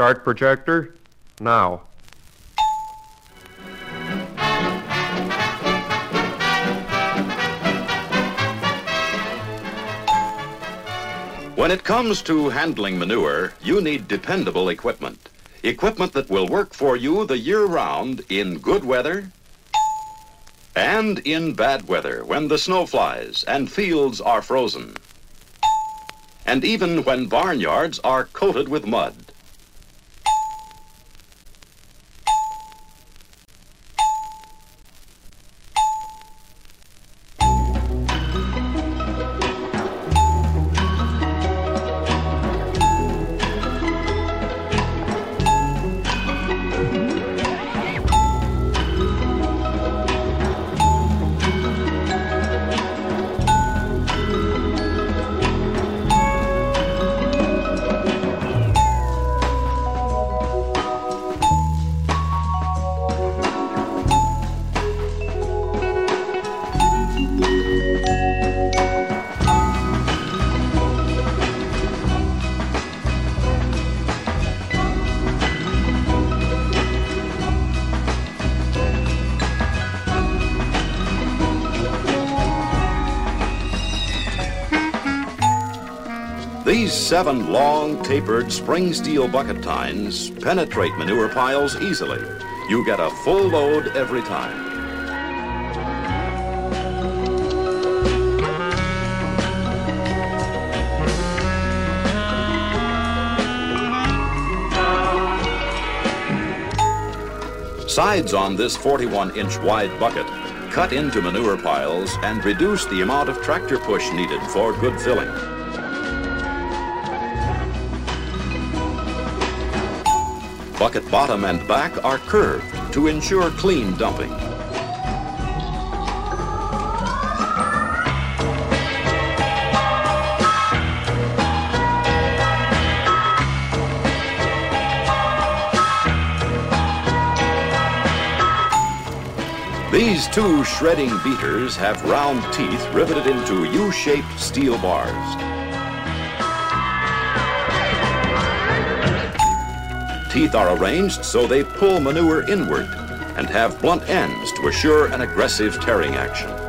Start projector now. When it comes to handling manure, you need dependable equipment. Equipment that will work for you the year round in good weather and in bad weather when the snow flies and fields are frozen. And even when barnyards are coated with mud. Seven long, tapered spring steel bucket tines penetrate manure piles easily. You get a full load every time. Sides on this 41 inch wide bucket cut into manure piles and reduce the amount of tractor push needed for good filling. Bucket bottom and back are curved to ensure clean dumping. These two shredding beaters have round teeth riveted into U-shaped steel bars. Teeth are arranged so they pull manure inward and have blunt ends to assure an aggressive tearing action.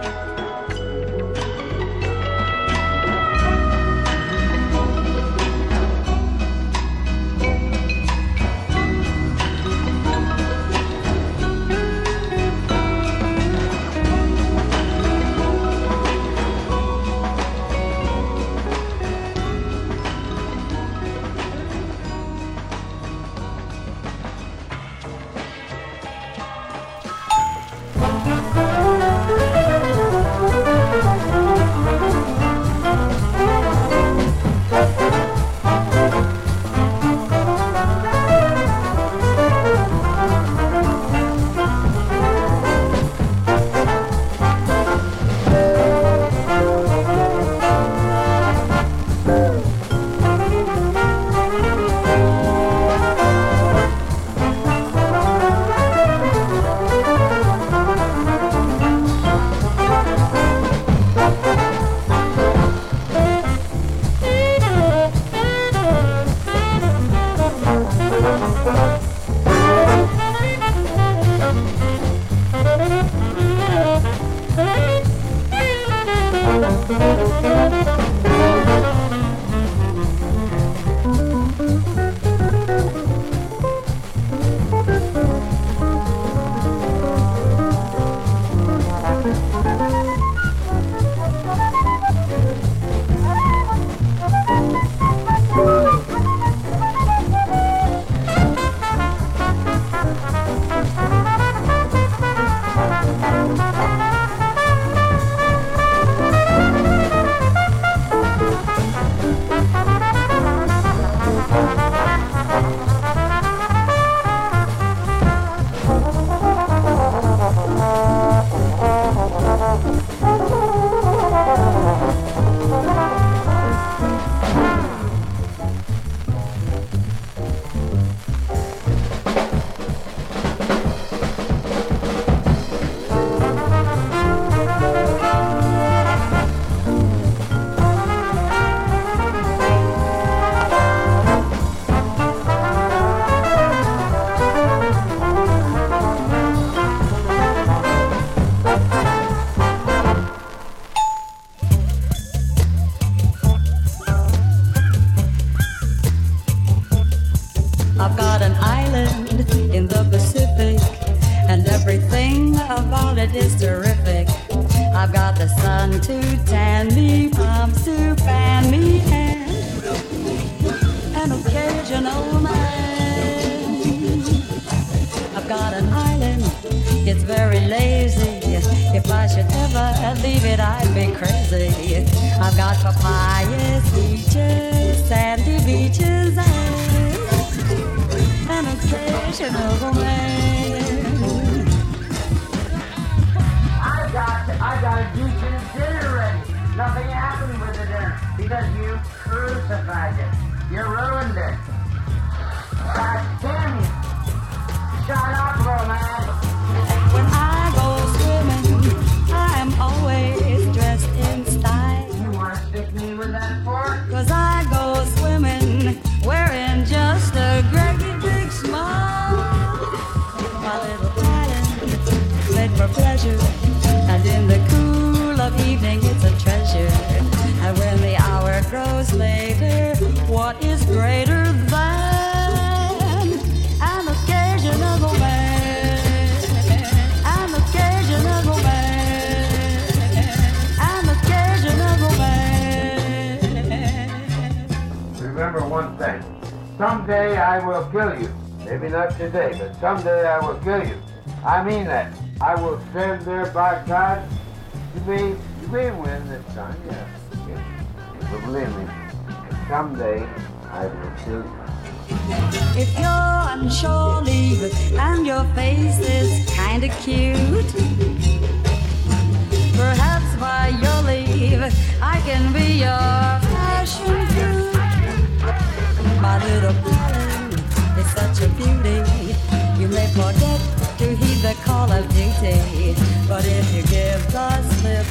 Nothing happened with the dinner because you crucified it. You ruined it. God damn you. Shut up, little. Someday I will kill you. Maybe not today, but someday I will kill you. I mean that. I will stand there by God. You may, you may win this time, yeah. yeah. But believe me, someday I will kill you. If you're unsure, leave and your face is kinda cute, perhaps by your leave I can be your fashion fruit. My little island is such a beauty. You may forget to heed the call of duty, but if you give the slip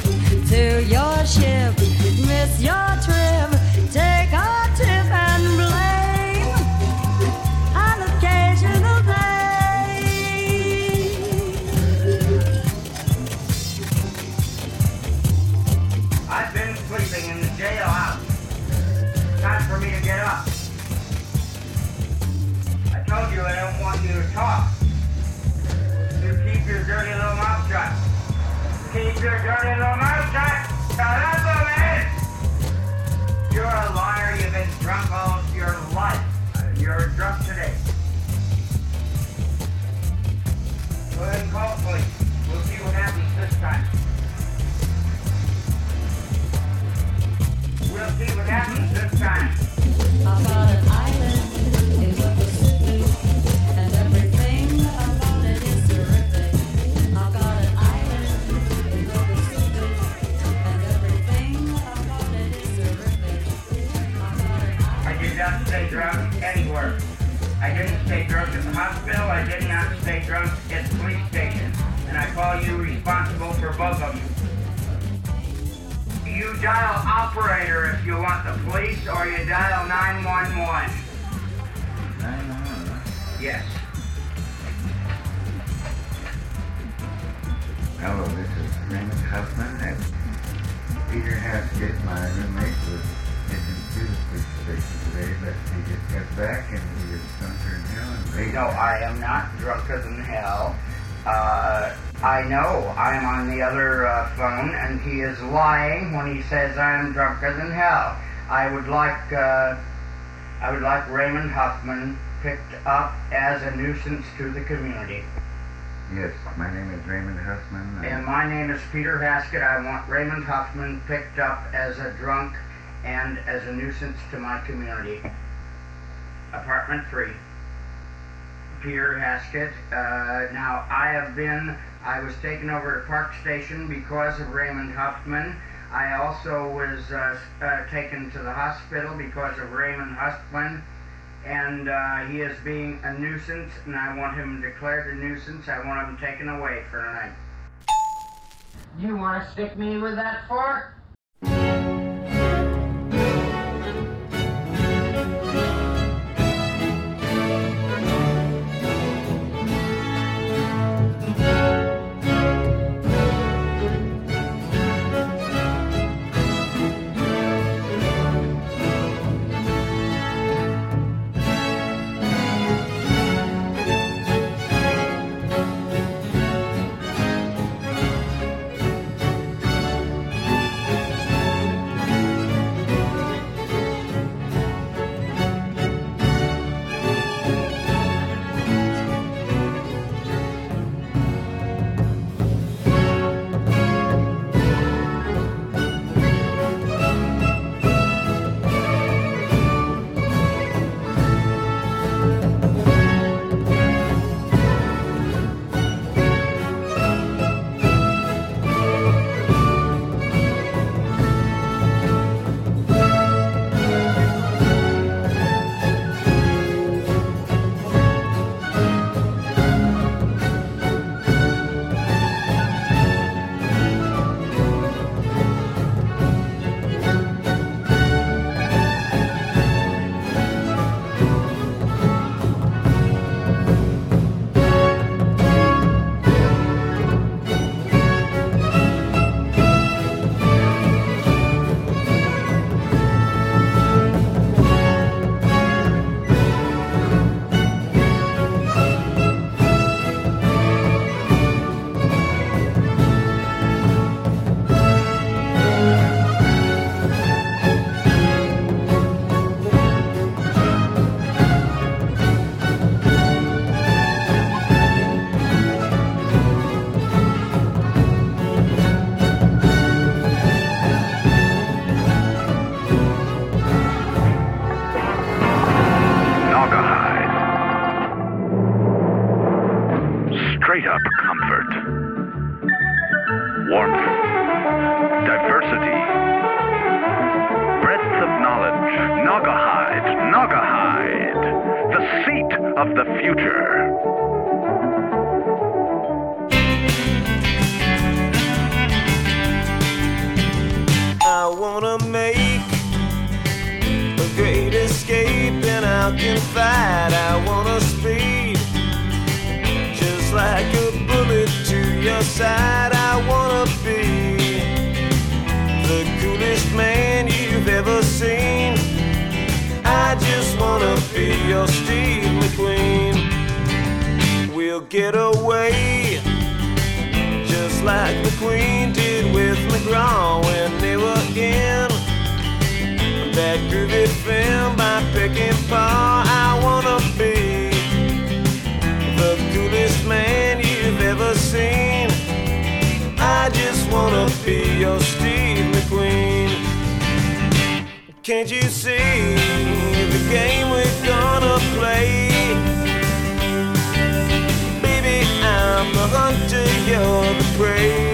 this is Huffman. And Peter Haskett, my roommate, was taken to the police station today, but he just got back and he is drunker than hell and. No, I am not drunker than hell. Uh, I know I'm on the other uh, phone, and he is lying when he says I am drunker than hell. I would like uh, I would like Raymond Huffman picked up as a nuisance to the community. Yes, my name is Raymond Huffman. And my name is Peter Haskett. I want Raymond Huffman picked up as a drunk and as a nuisance to my community. Apartment three. Peter Haskett. Uh, now, I have been, I was taken over to Park Station because of Raymond Huffman. I also was uh, uh, taken to the hospital because of Raymond Huffman. And uh, he is being a nuisance, and I want him declared a nuisance. I want him taken away for tonight. You want to stick me with that fork? You're the prey.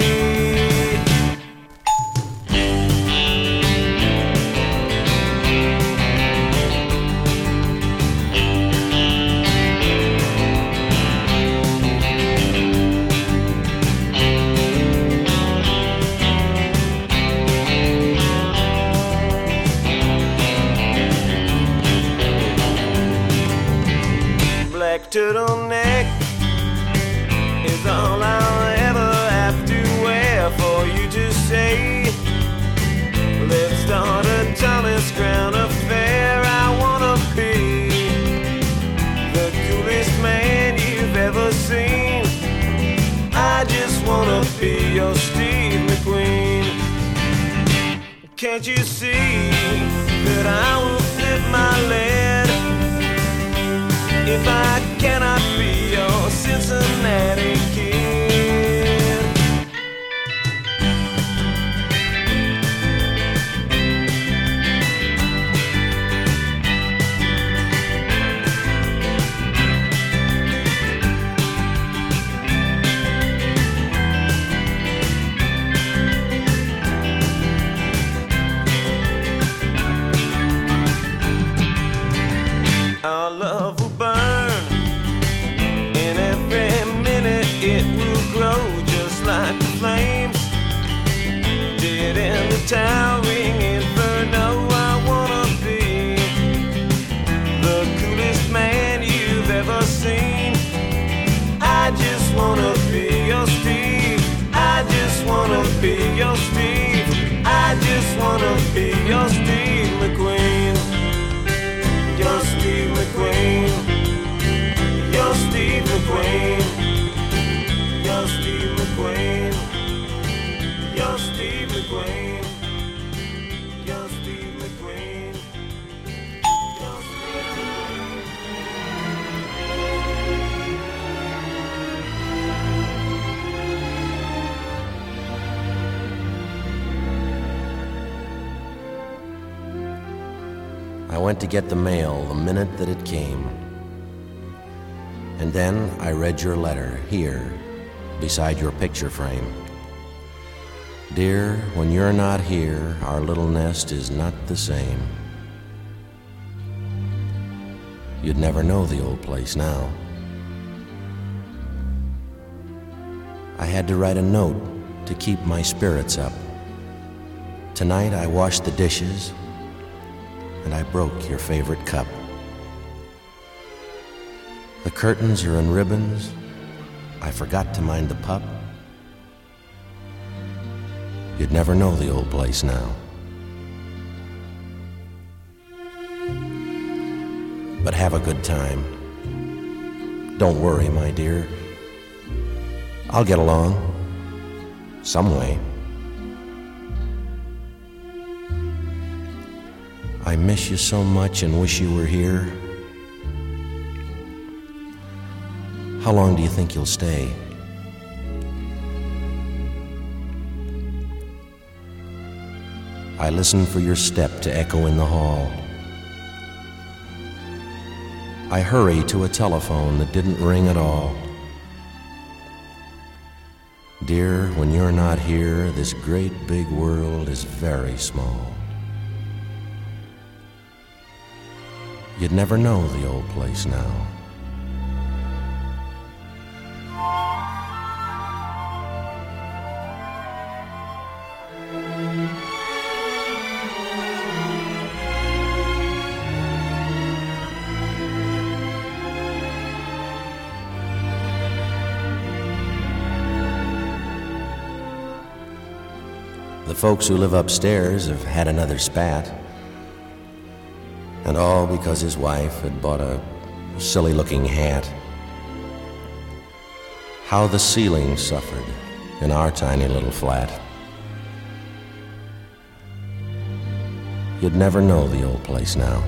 Went to get the mail the minute that it came. And then I read your letter here, beside your picture frame. Dear, when you're not here, our little nest is not the same. You'd never know the old place now. I had to write a note to keep my spirits up. Tonight I washed the dishes and I broke your favorite cup. The curtains are in ribbons. I forgot to mind the pup. You'd never know the old place now. But have a good time. Don't worry, my dear. I'll get along. Some way. I miss you so much and wish you were here. How long do you think you'll stay? I listen for your step to echo in the hall. I hurry to a telephone that didn't ring at all. Dear, when you're not here, this great big world is very small. You'd never know the old place now. The folks who live upstairs have had another spat. And all because his wife had bought a silly looking hat. How the ceiling suffered in our tiny little flat. You'd never know the old place now.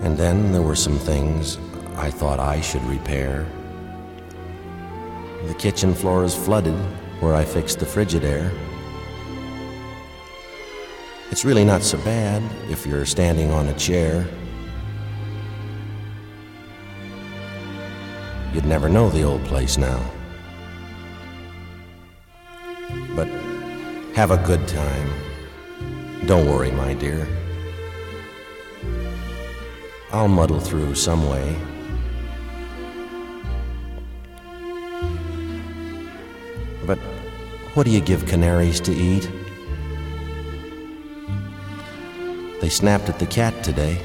And then there were some things I thought I should repair. The kitchen floor is flooded where I fixed the Frigidaire. It's really not so bad if you're standing on a chair. You'd never know the old place now. But have a good time. Don't worry, my dear. I'll muddle through some way. But what do you give canaries to eat? They snapped at the cat today.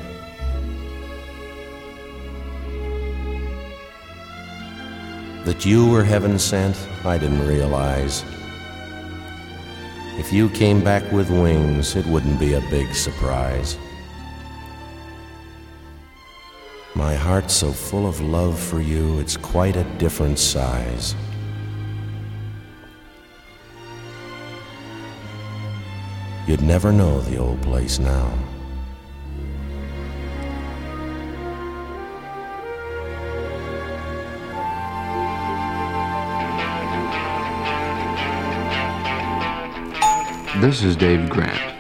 That you were heaven sent, I didn't realize. If you came back with wings, it wouldn't be a big surprise. My heart's so full of love for you, it's quite a different size. You'd never know the old place now. This is Dave Grant.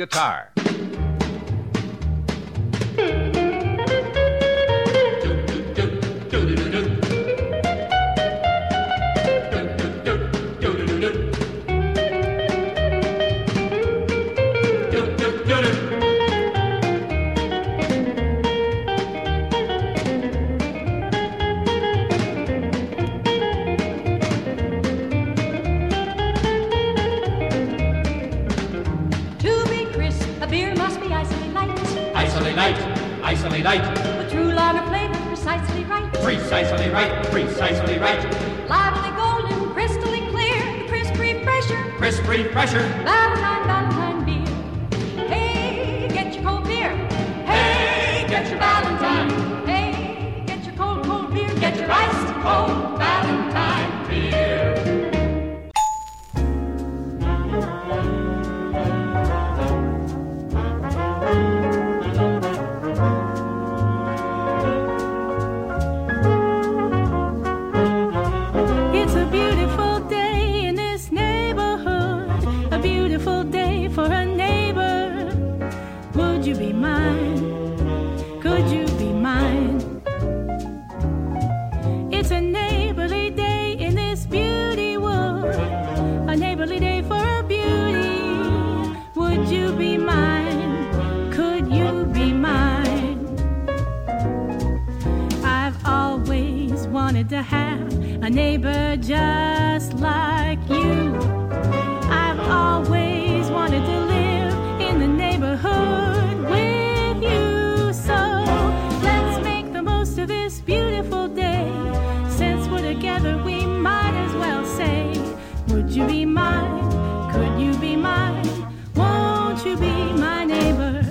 Guitar. Crisp refresher. Valentine, Valentine beer. Hey, get your cold beer. Hey, get your Valentine. Hey, get your cold, cold beer. Get your iced cold neighbor just like you. I've always wanted to live in the neighborhood with you. So let's make the most of this beautiful day. Since we're together, we might as well say, Would you be mine? Could you be mine? Won't you be my neighbor?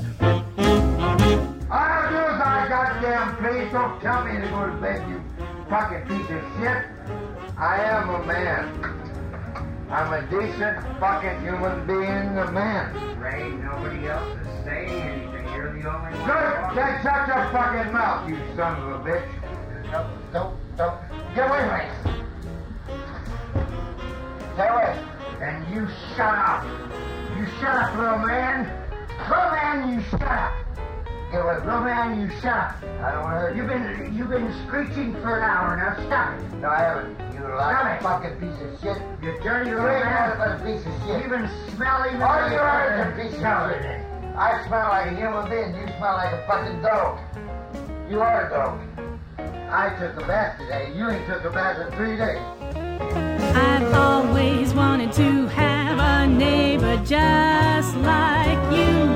I do is I goddamn please don't tell me to go to bed, you fucking piece of shit. I am a man. I'm a decent fucking human being, a man. Ray, nobody else is saying anything. You're the only one. Good, talking. shut your fucking mouth, you son of a bitch. Don't, don't, don't. Get away from me. Get away. And you shut up. You shut up, little man. Little man, you shut up. Get away, little man, you shut up. I don't want to hear You've been, you've been screeching for an hour now. Stop it. No, I haven't. You like a fucking piece of shit. You dirty little man. a piece of shit. You've been smelling. All you are is a piece of shit. I smell like a human being. You smell like a fucking dog. You are a dog. I took a bath today. You ain't took a bath in three days. I've always wanted to have a neighbor just like you.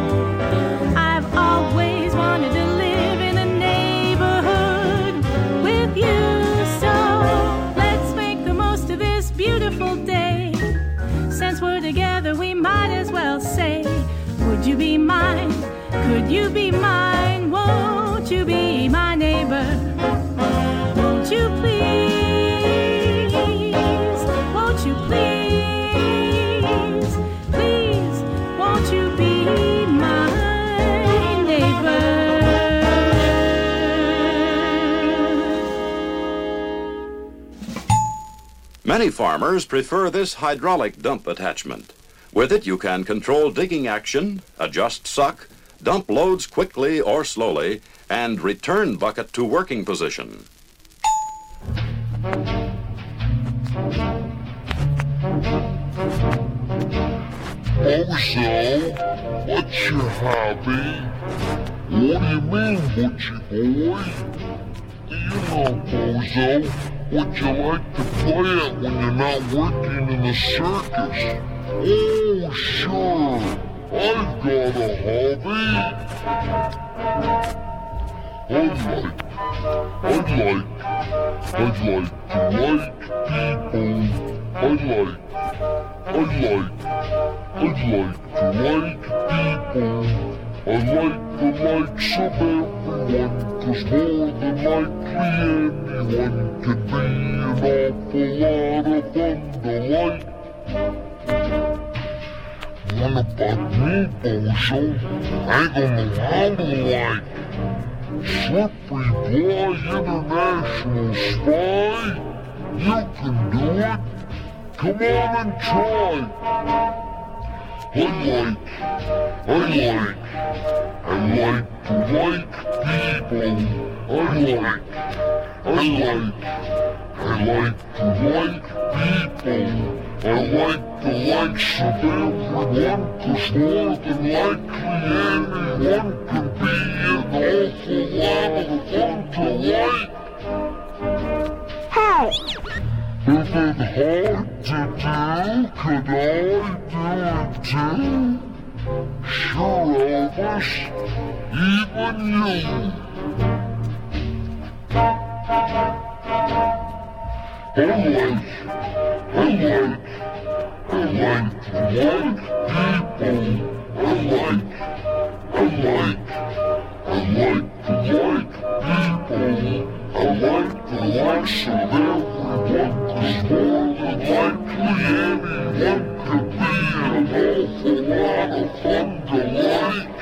Would you be mine? Could you be mine? Won't you be my neighbor? Won't you please? Won't you please? Please, won't you be my neighbor? Many farmers prefer this hydraulic dump attachment. With it, you can control digging action, adjust suck, dump loads quickly or slowly, and return bucket to working position. Oh, so, what's your hobby? What do you mean, butchy boy? You know, Bozo, what you like to play at when you're not working in a circus? Oh, sure, I've got a hobby. I'd like, I'd like, I'd like to like people. I'd like, I'd like, I'd like to like people. I like the likes of everyone, cause more than likely anyone can be an awful lot of fun to like. What about me, Bozo? I know how to like. Slippery Boy International Spy? You can do it. Come on and try. I like, I like, I like to like people. I like, I like, I like to like people. I like the likes of everyone, cause more than likely anyone can be an awful lot of fun to like. How? Is it hard to do? Could I do it too? Sure, Elvis. Even you. I like, I like, I like like people. I like, I like, I like to like people. I like to like so everyone, cause more than likely anyone could be an awful lot of fun to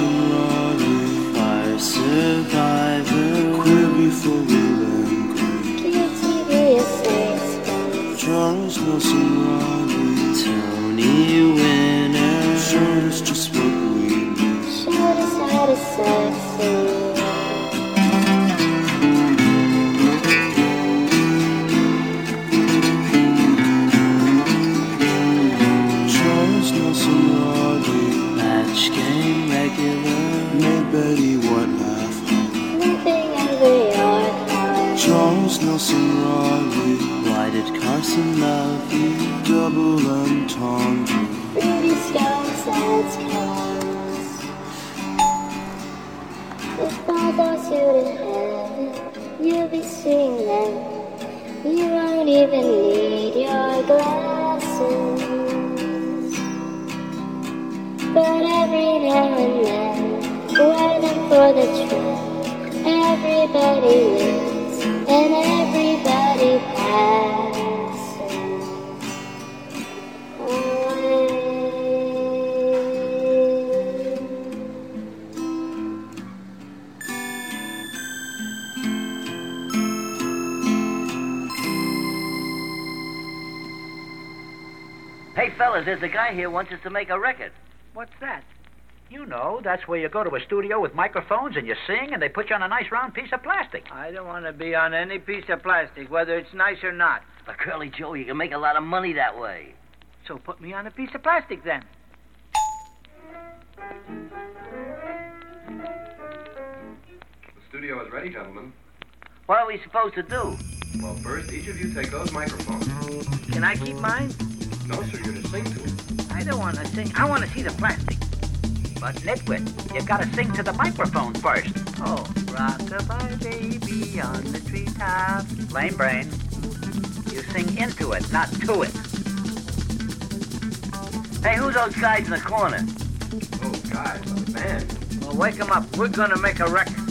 Reilly, fire survivor, queer before Will and Grace. Charles Nelson Reilly, uh, Hey, fellas, there's a guy here wants us to make a record. What's that? You know, that's where you go to a studio with microphones and you sing and they put you on a nice round piece of plastic. I don't want to be on any piece of plastic, whether it's nice or not. But Curly Joe, you can make a lot of money that way. So put me on a piece of plastic then. The studio is ready, gentlemen. What are we supposed to do? Well, first, each of you take those microphones. Can I keep mine? No, sir, you're to sing to it. I don't want to sing. I want to see the plastic. But Nitwit, you've got to sing to the microphone first. Oh, rockabye baby on the treetop. Lame brain. You sing into it, not to it. Hey, who's those guys in the corner? Oh, guys, a man. Well, wake 'em up. We're going to make a record.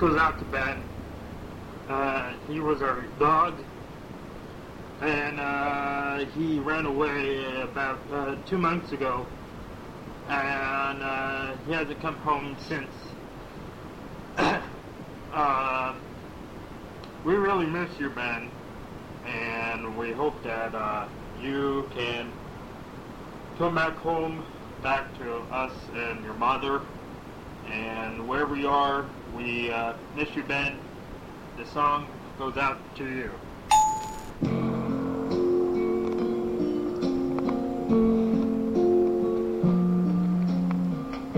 Goes out to Ben. Uh, he was our dog, and uh, he ran away about uh, two months ago, and uh, he hasn't come home since. uh, we really miss you, Ben, and we hope that uh, you can come back home, back to us and your mother, and wherever you are, we uh, miss you, Ben. The song goes out to you.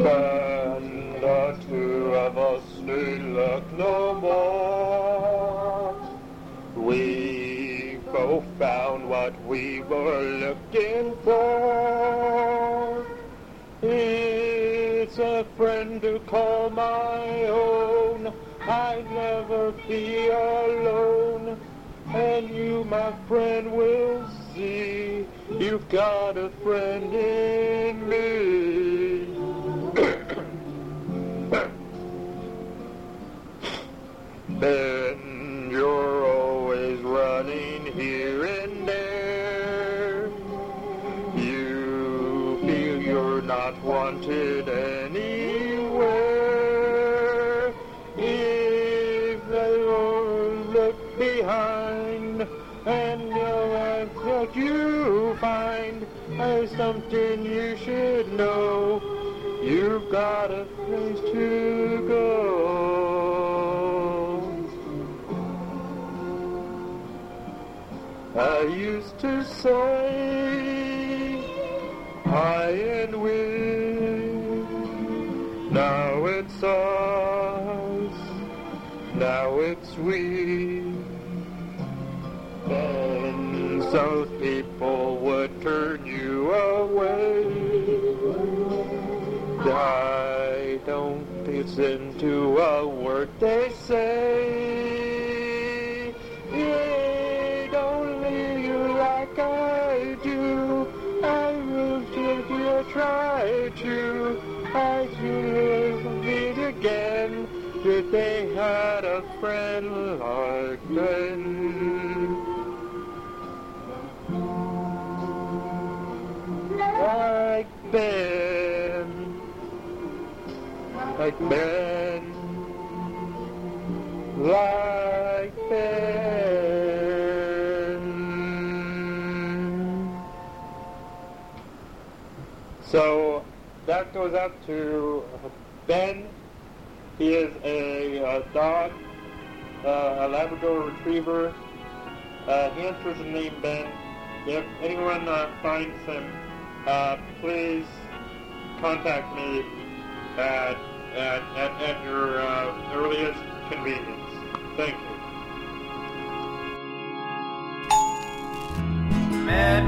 And the two of us need look no more. We both found what we were looking for. A friend to call my own. I'd never be alone. And you, my friend, will see you've got a friend in me. then is something you should know. You've got a place to go. I used to say I and we. Now it's us. Now it's we. Those people would turn you away. I don't listen to a word they say. They don't leave you like I do. I will take you a try to. I should meet again if they had a friend like Ben. Like Ben. Like Ben. Like Ben. So that goes out to Ben. He is a, uh dog, uh, a Labrador Retriever. Uh, he answers the name Ben. If anyone uh, finds him, uh, please contact me at, at, at, at your uh, earliest convenience. Thank you. Met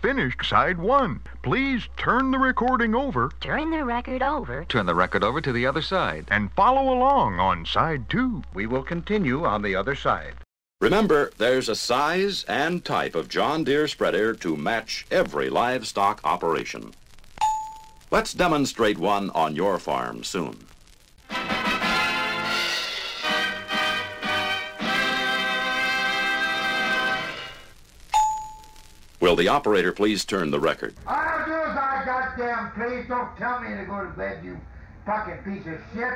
finished side one. Please turn the recording over Turn the record over. Turn the record over to the other side. and follow along on side two. We will continue on the other side. Remember, there's a size and type of John Deere spreader to match every livestock operation. Let's demonstrate one on your farm soon. Will the operator please turn the record? I'll do as I goddamn please. Don't tell me to go to bed, you fucking piece of shit.